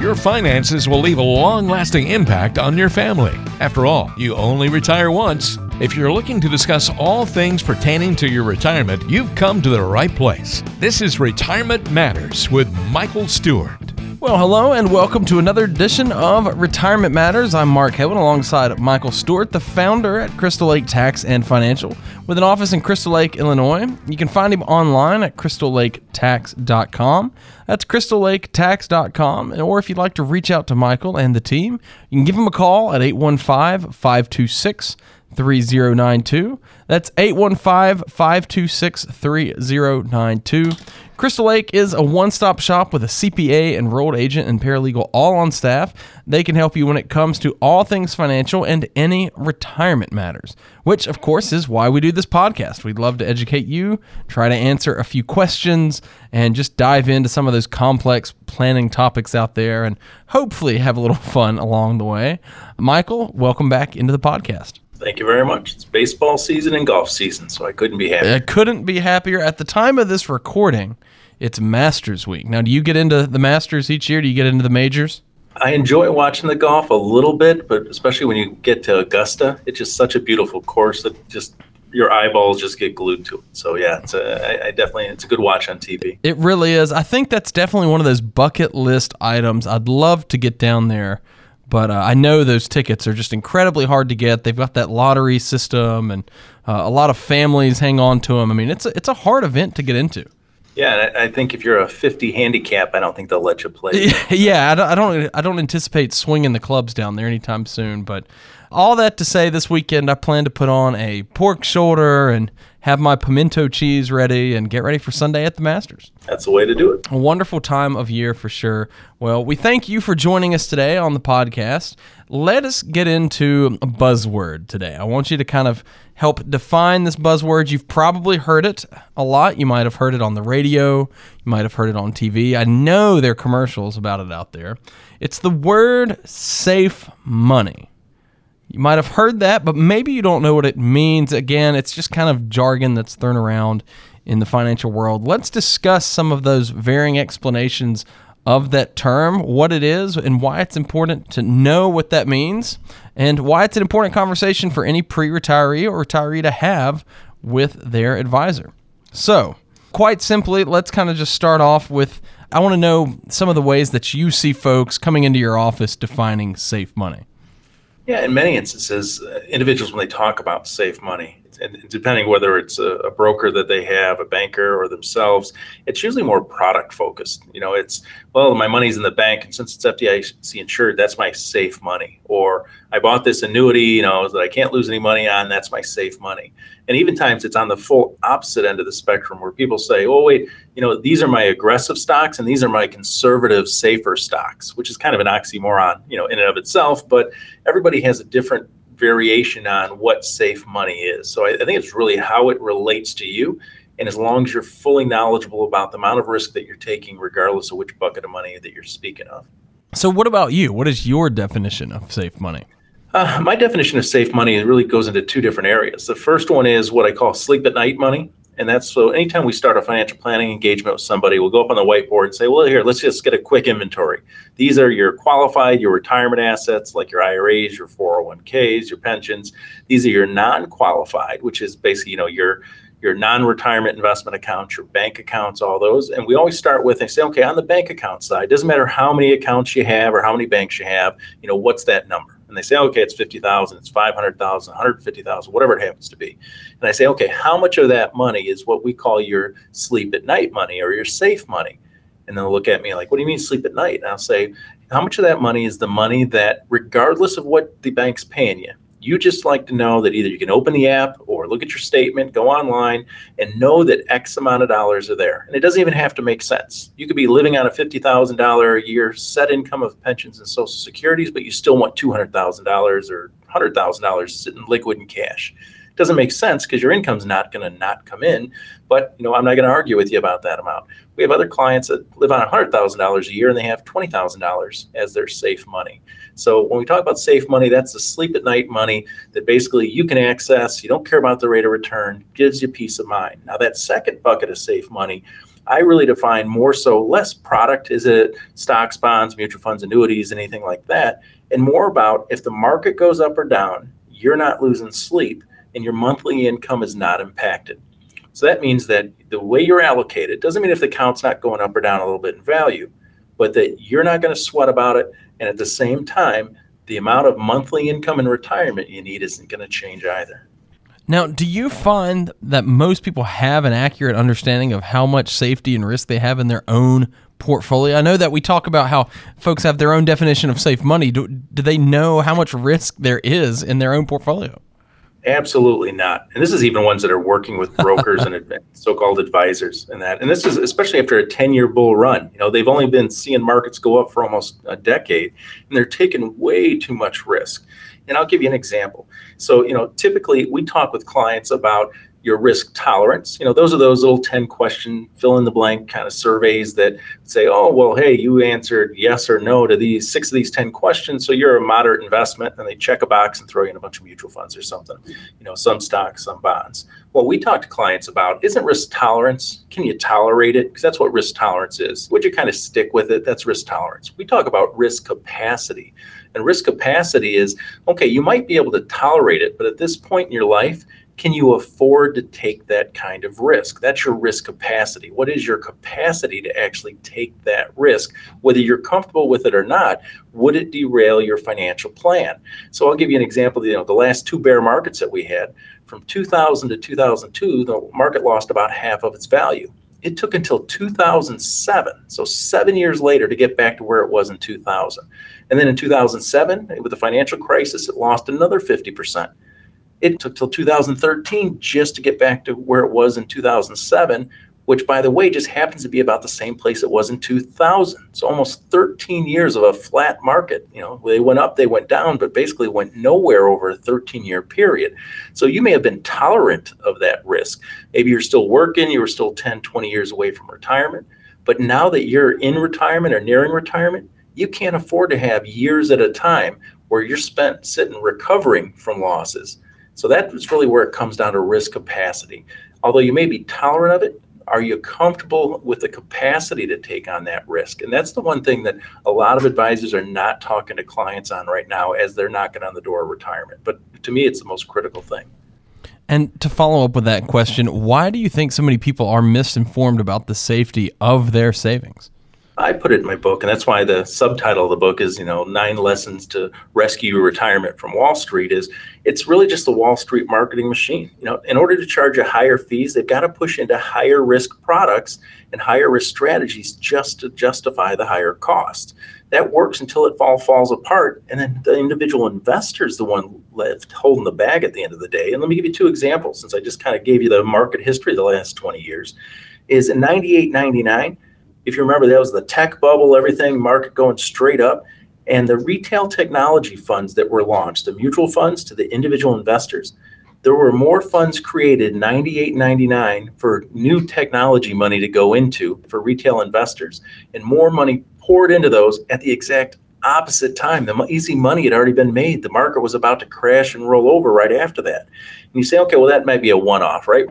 Your finances will leave a long lasting impact on your family. After all, you only retire once. If you're looking to discuss all things pertaining to your retirement, you've come to the right place. This is Retirement Matters with Michael Stewart. Well, hello and welcome to another edition of Retirement Matters. I'm Mark Hedwin alongside Michael Stewart, the founder at Crystal Lake Tax and Financial, with an office in Crystal Lake, Illinois. You can find him online at crystallaketax.com. That's crystallaketax.com. Or if you'd like to reach out to Michael and the team, you can give him a call at 815 526 3092. That's 815 526 3092. Crystal Lake is a one stop shop with a CPA, enrolled agent, and paralegal all on staff. They can help you when it comes to all things financial and any retirement matters, which, of course, is why we do this podcast. We'd love to educate you, try to answer a few questions, and just dive into some of those complex planning topics out there and hopefully have a little fun along the way. Michael, welcome back into the podcast. Thank you very much. It's baseball season and golf season, so I couldn't be happier. I couldn't be happier. At the time of this recording, it's Masters Week. Now, do you get into the Masters each year? Do you get into the majors? I enjoy watching the golf a little bit, but especially when you get to Augusta, it's just such a beautiful course that just your eyeballs just get glued to it. So yeah, it's a, I, I definitely it's a good watch on TV. It really is. I think that's definitely one of those bucket list items. I'd love to get down there but uh, I know those tickets are just incredibly hard to get. They've got that lottery system, and uh, a lot of families hang on to them. I mean, it's a, it's a hard event to get into. Yeah, I think if you're a 50 handicap, I don't think they'll let you play. yeah, I don't, I don't anticipate swinging the clubs down there anytime soon. But all that to say, this weekend I plan to put on a pork shoulder and have my pimento cheese ready and get ready for Sunday at the Masters. That's the way to do it. A wonderful time of year for sure. Well, we thank you for joining us today on the podcast. Let us get into a buzzword today. I want you to kind of help define this buzzword. You've probably heard it a lot. You might have heard it on the radio, you might have heard it on TV. I know there are commercials about it out there. It's the word safe money. You might have heard that, but maybe you don't know what it means. Again, it's just kind of jargon that's thrown around in the financial world. Let's discuss some of those varying explanations of that term, what it is, and why it's important to know what that means, and why it's an important conversation for any pre retiree or retiree to have with their advisor. So, quite simply, let's kind of just start off with I want to know some of the ways that you see folks coming into your office defining safe money. Yeah, in many instances, uh, individuals when they talk about safe money, and depending whether it's a, a, broker that they have, a banker, or themselves, it's usually more product focused. You know, it's well, my money's in the bank, and since it's FDIC insured, that's my safe money. Or I bought this annuity, you know, that I can't lose any money on. That's my safe money. And even times it's on the full opposite end of the spectrum where people say, "Oh, wait, you know, these are my aggressive stocks, and these are my conservative, safer stocks," which is kind of an oxymoron, you know, in and of itself. But everybody has a different variation on what safe money is. So I, I, think it's really how it relates to you. And as long as you're fully knowledgeable about the amount of risk that you're taking, regardless of which bucket of money that you're speaking of. So, what about you? What is your definition of safe money? Uh, my definition of safe money really goes into two different areas. The first one is what I call sleep at night money. And that's so anytime we start a financial planning engagement with somebody, we'll go up on the whiteboard and say, well, here, let's just get a quick inventory. These are your qualified, your retirement assets, like your IRAs, your 401ks, your pensions. These are your non-qualified, which is basically, you know, your your non-retirement investment accounts, your bank accounts, all those. And we always start with and say, okay, on the bank account side, doesn't matter how many accounts you have or how many banks you have, you know, what's that number? And they say, okay, it's 50,000, it's 500,000, 150,000, whatever it happens to be. And I say, okay, how much of that money is what we call your sleep at night money or your safe money? And they'll look at me like, what do you mean sleep at night? And I'll say, how much of that money is the money that, regardless of what the bank's paying you, you just like to know that either you can open the app or look at your statement, go online, and know that X amount of dollars are there. And it doesn't even have to make sense. You could be living on a $50,000 a year set income of pensions and social securities, but you still want $200,000 or $100,000 sitting liquid in cash. It doesn't make sense because your income's not going to not come in. But you know, I'm not going to argue with you about that amount. We have other clients that live on $100,000 a year and they have $20,000 as their safe money. So when we talk about safe money, that's the sleep at night money that basically you can access. You don't care about the rate of return, gives you peace of mind. Now that second bucket of safe money, I really define more so less product, is it stocks, bonds, mutual funds, annuities, anything like that, and more about if the market goes up or down, you're not losing sleep and your monthly income is not impacted. So that means that the way you're allocated doesn't mean if the account's not going up or down a little bit in value, but that you're not going to sweat about it. And at the same time, the amount of monthly income in retirement you need isn't going to change either. Now, do you find that most people have an accurate understanding of how much safety and risk they have in their own portfolio? I know that we talk about how folks have their own definition of safe money. Do, do they know how much risk there is in their own portfolio? Absolutely not. And this is even ones that are working with brokers and so-called advisors and that. And this is especially after a 10-year bull run. You know, they've only been seeing markets go up for almost a decade, and they're taking way too much risk. And I'll give you an example. So, you know, typically we talk with clients about your risk tolerance. You know, those are those little 10 question fill in the blank kind of surveys that say, oh, well, hey, you answered yes or no to these six of these 10 questions. So you're a moderate investment. And they check a box and throw you in a bunch of mutual funds or something, you know, some stocks, some bonds. What we talk to clients about isn't risk tolerance. Can you tolerate it? Because that's what risk tolerance is. Would you kind of stick with it? That's risk tolerance. We talk about risk capacity. And risk capacity is okay, you might be able to tolerate it, but at this point in your life, can you afford to take that kind of risk? That's your risk capacity. What is your capacity to actually take that risk? Whether you're comfortable with it or not, would it derail your financial plan? So I'll give you an example. You know, the last two bear markets that we had, from 2000 to 2002, the market lost about half of its value. It took until 2007, so seven years later, to get back to where it was in 2000. And then in 2007, with the financial crisis, it lost another 50%. It took till 2013 just to get back to where it was in 2007, which, by the way, just happens to be about the same place it was in 2000. So almost 13 years of a flat market. You know, they went up, they went down, but basically went nowhere over a 13 year period. So you may have been tolerant of that risk. Maybe you're still working, you were still 10, 20 years away from retirement. But now that you're in retirement or nearing retirement, you can't afford to have years at a time where you're spent sitting recovering from losses so that's really where it comes down to risk capacity. Although you may be tolerant of it, are you comfortable with the capacity to take on that risk? And that's the one thing that a lot of advisors are not talking to clients on right now as they're knocking on the door of retirement. But to me, it's the most critical thing. And to follow up with that question, why do you think so many people are misinformed about the safety of their savings? I put it in my book, and that's why the subtitle of the book is, you know, nine lessons to rescue retirement from Wall Street. Is it's really just the Wall Street marketing machine. You know, in order to charge a higher fees, they've got to push into higher risk products and higher risk strategies just to justify the higher cost. That works until it all falls apart, and then the individual investor is the one left holding the bag at the end of the day. And let me give you two examples, since I just kind of gave you the market history of the last 20 years. Is in 98, 99 if you remember, that was the tech bubble, everything, market going straight up. And the retail technology funds that were launched, the mutual funds to the individual investors, there were more funds created 98 99 for new technology money to go into for retail investors and more money poured into those at the exact opposite time. The easy money had already been made. The market was about to crash and roll over right after that. And you say okay well that might be a one-off right?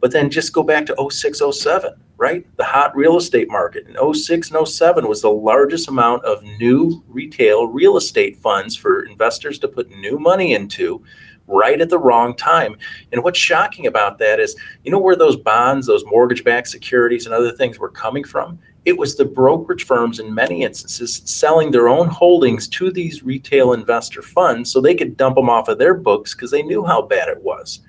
But then just go back to 06 07 right? The hot real estate market in 06 and 07 was the largest amount of new retail real estate funds for investors to put new money into right at the wrong time. And what's shocking about that is, you know, where those bonds, those mortgage backed securities, and other things were coming from? It was the brokerage firms in many instances selling their own holdings to these retail investor funds so they could dump them off of their books because they knew how bad it was.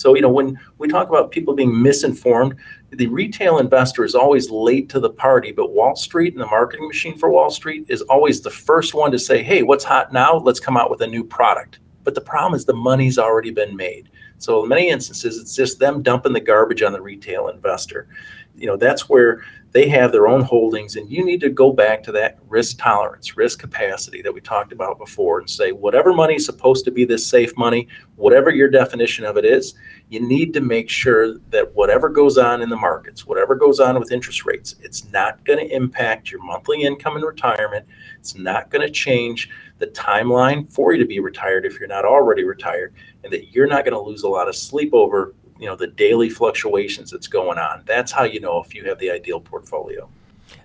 So, you know, when we talk about people being misinformed, the retail investor is always late to the party, but Wall Street and the marketing machine for Wall Street is always the first one to say, hey, what's hot now? Let's come out with a new product. But the problem is the money's already been made. So in many instances, it's just them dumping the garbage on the retail investor. You know, that's where they have their own holdings, and you need to go back to that risk tolerance, risk capacity that we talked about before, and say whatever money is supposed to be this safe money, whatever your definition of it is, you need to make sure that whatever goes on in the markets, whatever goes on with interest rates, it's not going to impact your monthly income in retirement. It's not going to change the timeline for you to be retired if you're not already retired, and that you're not going to lose a lot of sleep over you know the daily fluctuations that's going on. That's how you know if you have the ideal portfolio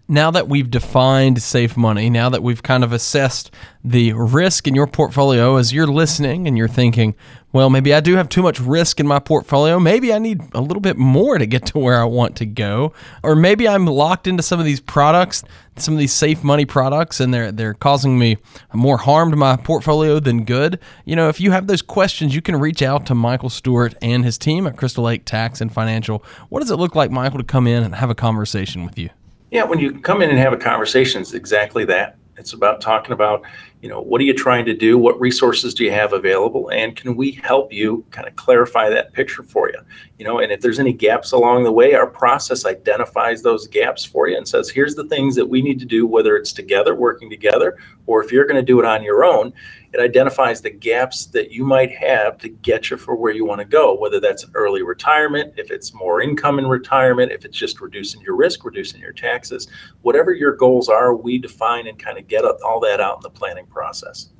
now that we've defined safe money, now that we've kind of assessed the risk in your portfolio as you're listening and you're thinking, well, maybe I do have too much risk in my portfolio. Maybe I need a little bit more to get to where I want to go. Or maybe I'm locked into some of these products, some of these safe money products, and they're they're causing me more harm to my portfolio than good. You know, if you have those questions, you can reach out to Michael Stewart and his team at Crystal Lake Tax and Financial. What does it look like, Michael, to come in and have a conversation with you? Yeah, when you come in and have a conversation, it's exactly that. It's about talking about, you know, what are you trying to do? What resources do you have available? And can we help you kind of clarify that picture for you? You know, and if there's any gaps along the way, our process identifies those gaps for you and says, here's the things that we need to do, whether it's together, working together, or if you're going to do it on your own, it identifies the gaps that you might have to get you for where you want to go, whether that's early retirement, if it's more income in retirement, if it's just reducing your risk, reducing your taxes, whatever your goals are, we define and kind of get all that out in the planning process.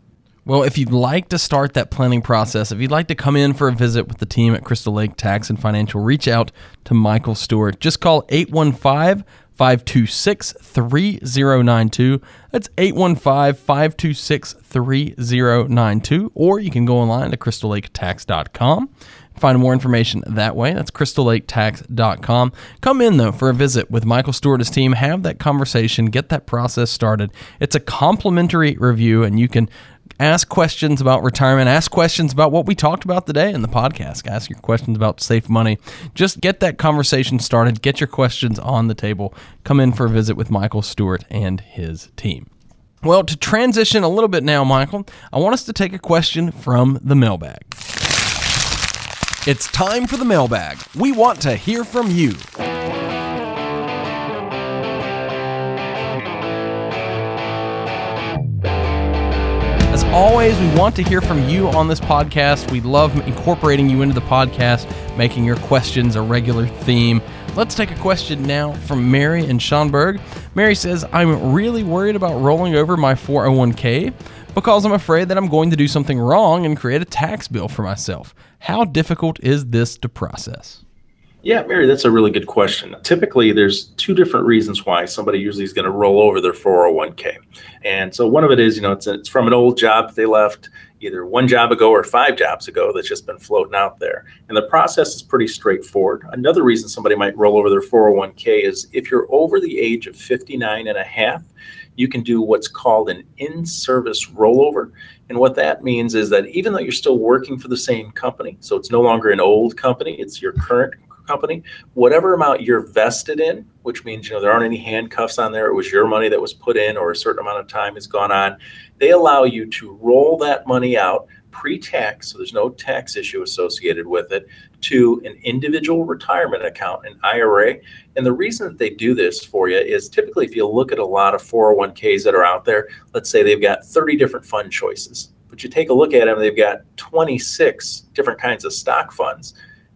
Well, if you'd like to start that planning process, if you'd like to come in for a visit with the team at Crystal Lake Tax and Financial, reach out to Michael Stewart. Just call 815 526 3092. That's 815 526 3092. Or you can go online to crystallaketax.com. Find more information that way. That's crystallaketax.com. Come in, though, for a visit with Michael Stewart's team. Have that conversation, get that process started. It's a complimentary review, and you can ask questions about retirement, ask questions about what we talked about today in the podcast, ask your questions about safe money. Just get that conversation started, get your questions on the table. Come in for a visit with Michael Stewart and his team. Well, to transition a little bit now, Michael, I want us to take a question from the mailbag. It's time for the mailbag. We want to hear from you. Always, we want to hear from you on this podcast. We love incorporating you into the podcast, making your questions a regular theme. Let's take a question now from Mary in Schaumburg. Mary says, I'm really worried about rolling over my 401k because I'm afraid that I'm going to do something wrong and create a tax bill for myself. How difficult is this to process? Yeah, Mary, that's a really good question. Typically, there's two different reasons why somebody usually is going to roll over their 401k. And so one of it is, you know, it's, it's from an old job they left either one job ago or five jobs ago that's just been floating out there. And the process is pretty straightforward. Another reason somebody might roll over their 401k is if you're over the age of 59 and a half, you can do what's called an in service rollover. And what that means is that even though you're still working for the same company, so it's no longer an old company, it's your current company, whatever amount you're vested in, which means you know there aren't any handcuffs on there. It was your money that was put in, or a certain amount of time has gone on. They allow you to roll that money out pre-tax, so there's no tax issue associated with it, to an individual retirement account, an IRA. And the reason that they do this for you is typically if you look at a lot of 401ks that are out there, let's say they've got 30 different fund choices, but you take a look at them, they've got 26 different kinds of stock funds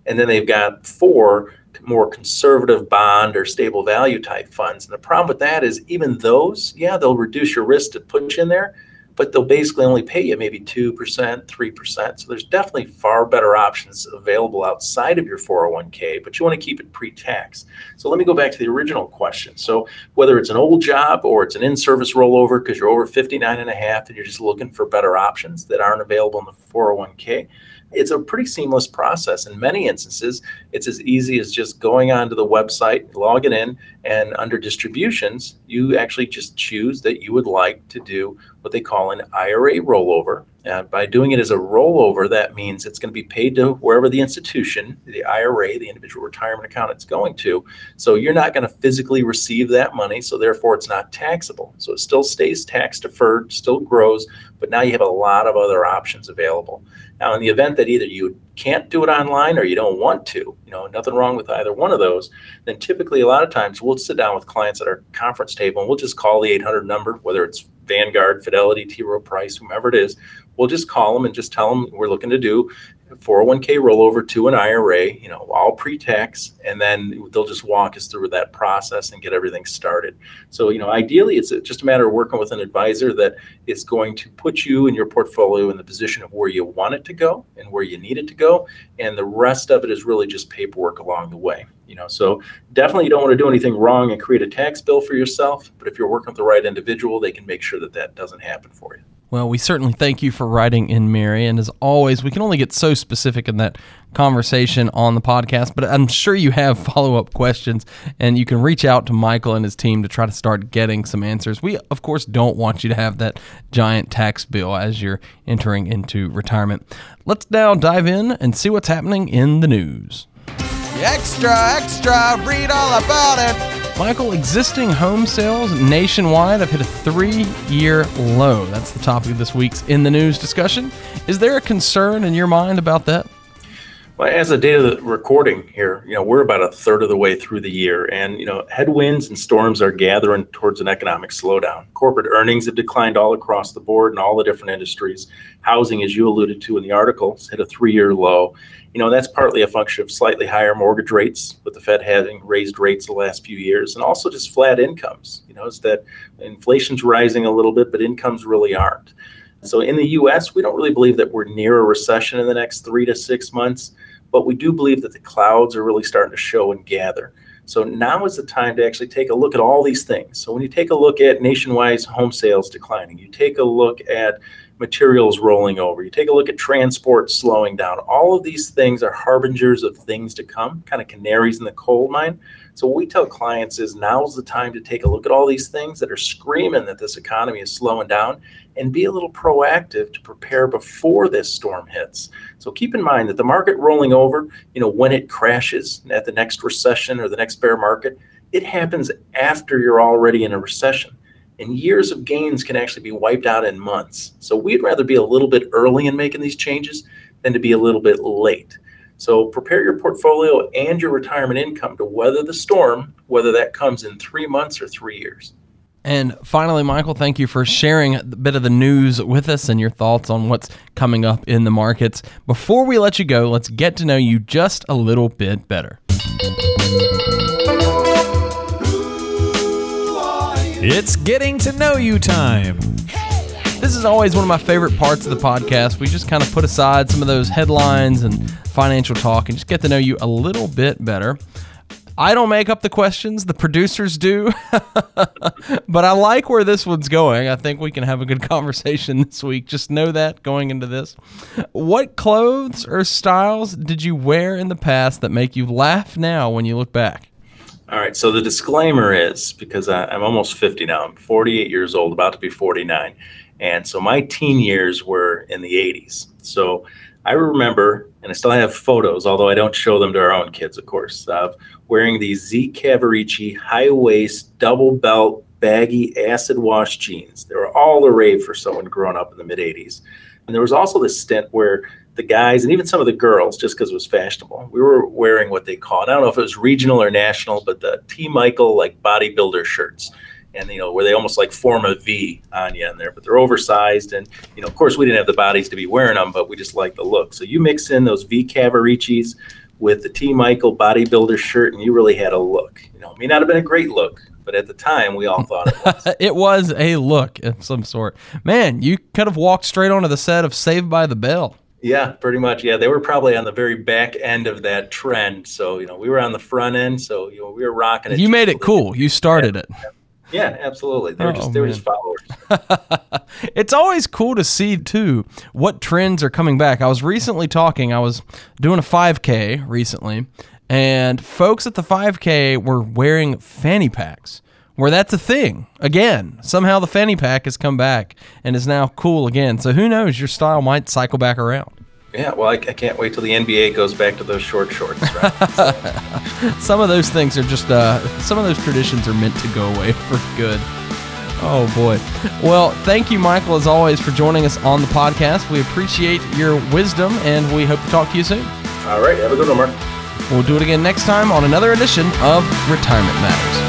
and then they've got four more conservative bond or stable value type funds. And the problem with that is even those, yeah, they'll reduce your risk to put you in there, but they'll basically only pay you maybe 2%, 3%. So there's definitely far better options available outside of your 401k, but you want to keep it pre tax. So let me go back to the original question. So whether it's an old job or it's an in service rollover because you're over 59 and a half and you're just looking for better options that aren't available in the 401k, it's a pretty seamless process. In many instances, it's as easy as just going onto the website, logging in, and under distributions, you actually just choose that you would like to do what they call an IRA rollover. Uh, by doing it as a rollover, that means it's going to be paid to wherever the institution, the IRA, the individual retirement account it's going to. So you're not going to physically receive that money. So therefore, it's not taxable. So it still stays tax deferred, still grows, but now you have a lot of other options available. Now, in the event that either you can't do it online or you don't want to, you know, nothing wrong with either one of those, then typically a lot of times we'll sit down with clients at our conference table and we'll just call the 800 number, whether it's Vanguard, Fidelity, T. Rowe Price, whomever it is. We'll just call them and just tell them we're looking to do 401k rollover to an IRA, you know, all pre-tax, and then they'll just walk us through that process and get everything started. So, you know, ideally, it's just a matter of working with an advisor that is going to put you and your portfolio in the position of where you want it to go and where you need it to go, and the rest of it is really just paperwork along the way. You know, so definitely you don't want to do anything wrong and create a tax bill for yourself. But if you're working with the right individual, they can make sure that that doesn't happen for you. Well, we certainly thank you for writing in, Mary. And as always, we can only get so specific in that conversation on the podcast, but I'm sure you have follow up questions and you can reach out to Michael and his team to try to start getting some answers. We, of course, don't want you to have that giant tax bill as you're entering into retirement. Let's now dive in and see what's happening in the news. Extra, extra, read all about it. Michael, existing home sales nationwide have hit a three year low. That's the topic of this week's In the News discussion. Is there a concern in your mind about that? Well, as a date of the recording here, you know, we're about a third of the way through the year, and you know, headwinds and storms are gathering towards an economic slowdown. Corporate earnings have declined all across the board in all the different industries. Housing, as you alluded to in the article, hit a three-year low, you know, that's partly a function of slightly higher mortgage rates, with the Fed having raised rates the last few years, and also just flat incomes. You know, is that inflation's rising a little bit, but incomes really aren't. So in the US, we don't really believe that we're near a recession in the next three to six months, but we do believe that the clouds are really starting to show and gather. So now is the time to actually take a look at all these things. So when you take a look at nationwide home sales declining, you take a look at materials rolling over, you take a look at transport slowing down. All of these things are harbingers of things to come, kind of canaries in the coal mine. So what we tell clients is now's the time to take a look at all these things that are screaming that this economy is slowing down and be a little proactive to prepare before this storm hits. So keep in mind that the market rolling over, you know, when it crashes at the next recession or the next bear market, it happens after you're already in a recession and years of gains can actually be wiped out in months. So we'd rather be a little bit early in making these changes than to be a little bit late. So prepare your portfolio and your retirement income to weather the storm, whether that comes in three months or three years. And finally, Michael, thank you for sharing a bit of the news with us and your thoughts on what's coming up in the markets. Before we let you go, let's get to know you just a little bit better. It's getting to know you time. This is always one of my favorite parts of the podcast. We just kind of put aside some of those headlines and financial talk and just get to know you a little bit better. I don't make up the questions, the producers do. but I like where this one's going. I think we can have a good conversation this week. Just know that going into this. What clothes or styles did you wear in the past that make you laugh now when you look back? All right. So the disclaimer is because I, am almost 50 now. I'm 48 years old, about to be 49. And so my teen years were in the 80s. So I remember, and I still have photos, although I don't show them to our own kids, of course, of wearing these Z Cavaricci high waist, double belt, baggy acid wash jeans. They were all the rave for someone growing up in the mid 80s. And there was also this stint where the guys and even some of the girls, just because it was fashionable, we were wearing what they called, I don't know if it was regional or national, but the T. Michael like bodybuilder shirts. And you know where they almost like form a V on you in there, but they're oversized, and you know of course we didn't have the bodies to be wearing them, but we just like the look. So you mix in those Z Cavariccis with the T. Michael bodybuilder shirt, and you really had a look. You know, it may not have been a great look, but at the time we all thought it was. it was a look of some sort. Man, you could have walked straight onto the set of Saved by the Bell. Yeah, pretty much. Yeah, they were probably on the very back end of that trend. So you know, we were on the front end. So you know, we were rocking it. You made it cool. You started yeah. it. Yeah, absolutely. They were oh, just they were just followers. it's always cool to see too what trends are coming back. I was recently talking. I was doing a 5K recently, and folks at the 5K were wearing fanny packs where that's a thing again. Somehow the fanny pack has come back and is now cool again. So who knows? Your style might cycle back around. Yeah, well, I, I can't wait till the NBA goes back to those short shorts. Right? some of those things are just, uh, some of those traditions are meant to go away for good. Oh boy. Well, thank you, Michael, as always, for joining us on the podcast. We appreciate your wisdom and we hope to talk to you soon. All right. Have a good one, Mark. We'll do it again next time on another edition of Retirement Matters.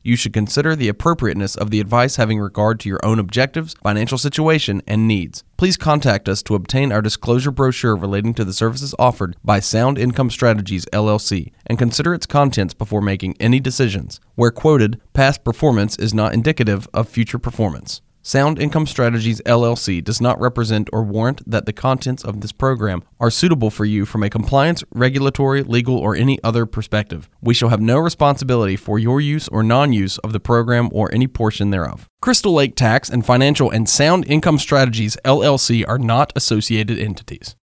you should consider the appropriateness of the advice having regard to your own objectives, financial situation, and needs. Please contact us to obtain our disclosure brochure relating to the services offered by Sound Income Strategies LLC and consider its contents before making any decisions. Where quoted, past performance is not indicative of future performance. Sound Income Strategies LLC does not represent or warrant that the contents of this program are suitable for you from a compliance, regulatory, legal, or any other perspective. We shall have no responsibility for your use or non use of the program or any portion thereof. Crystal Lake Tax and Financial and Sound Income Strategies LLC are not associated entities.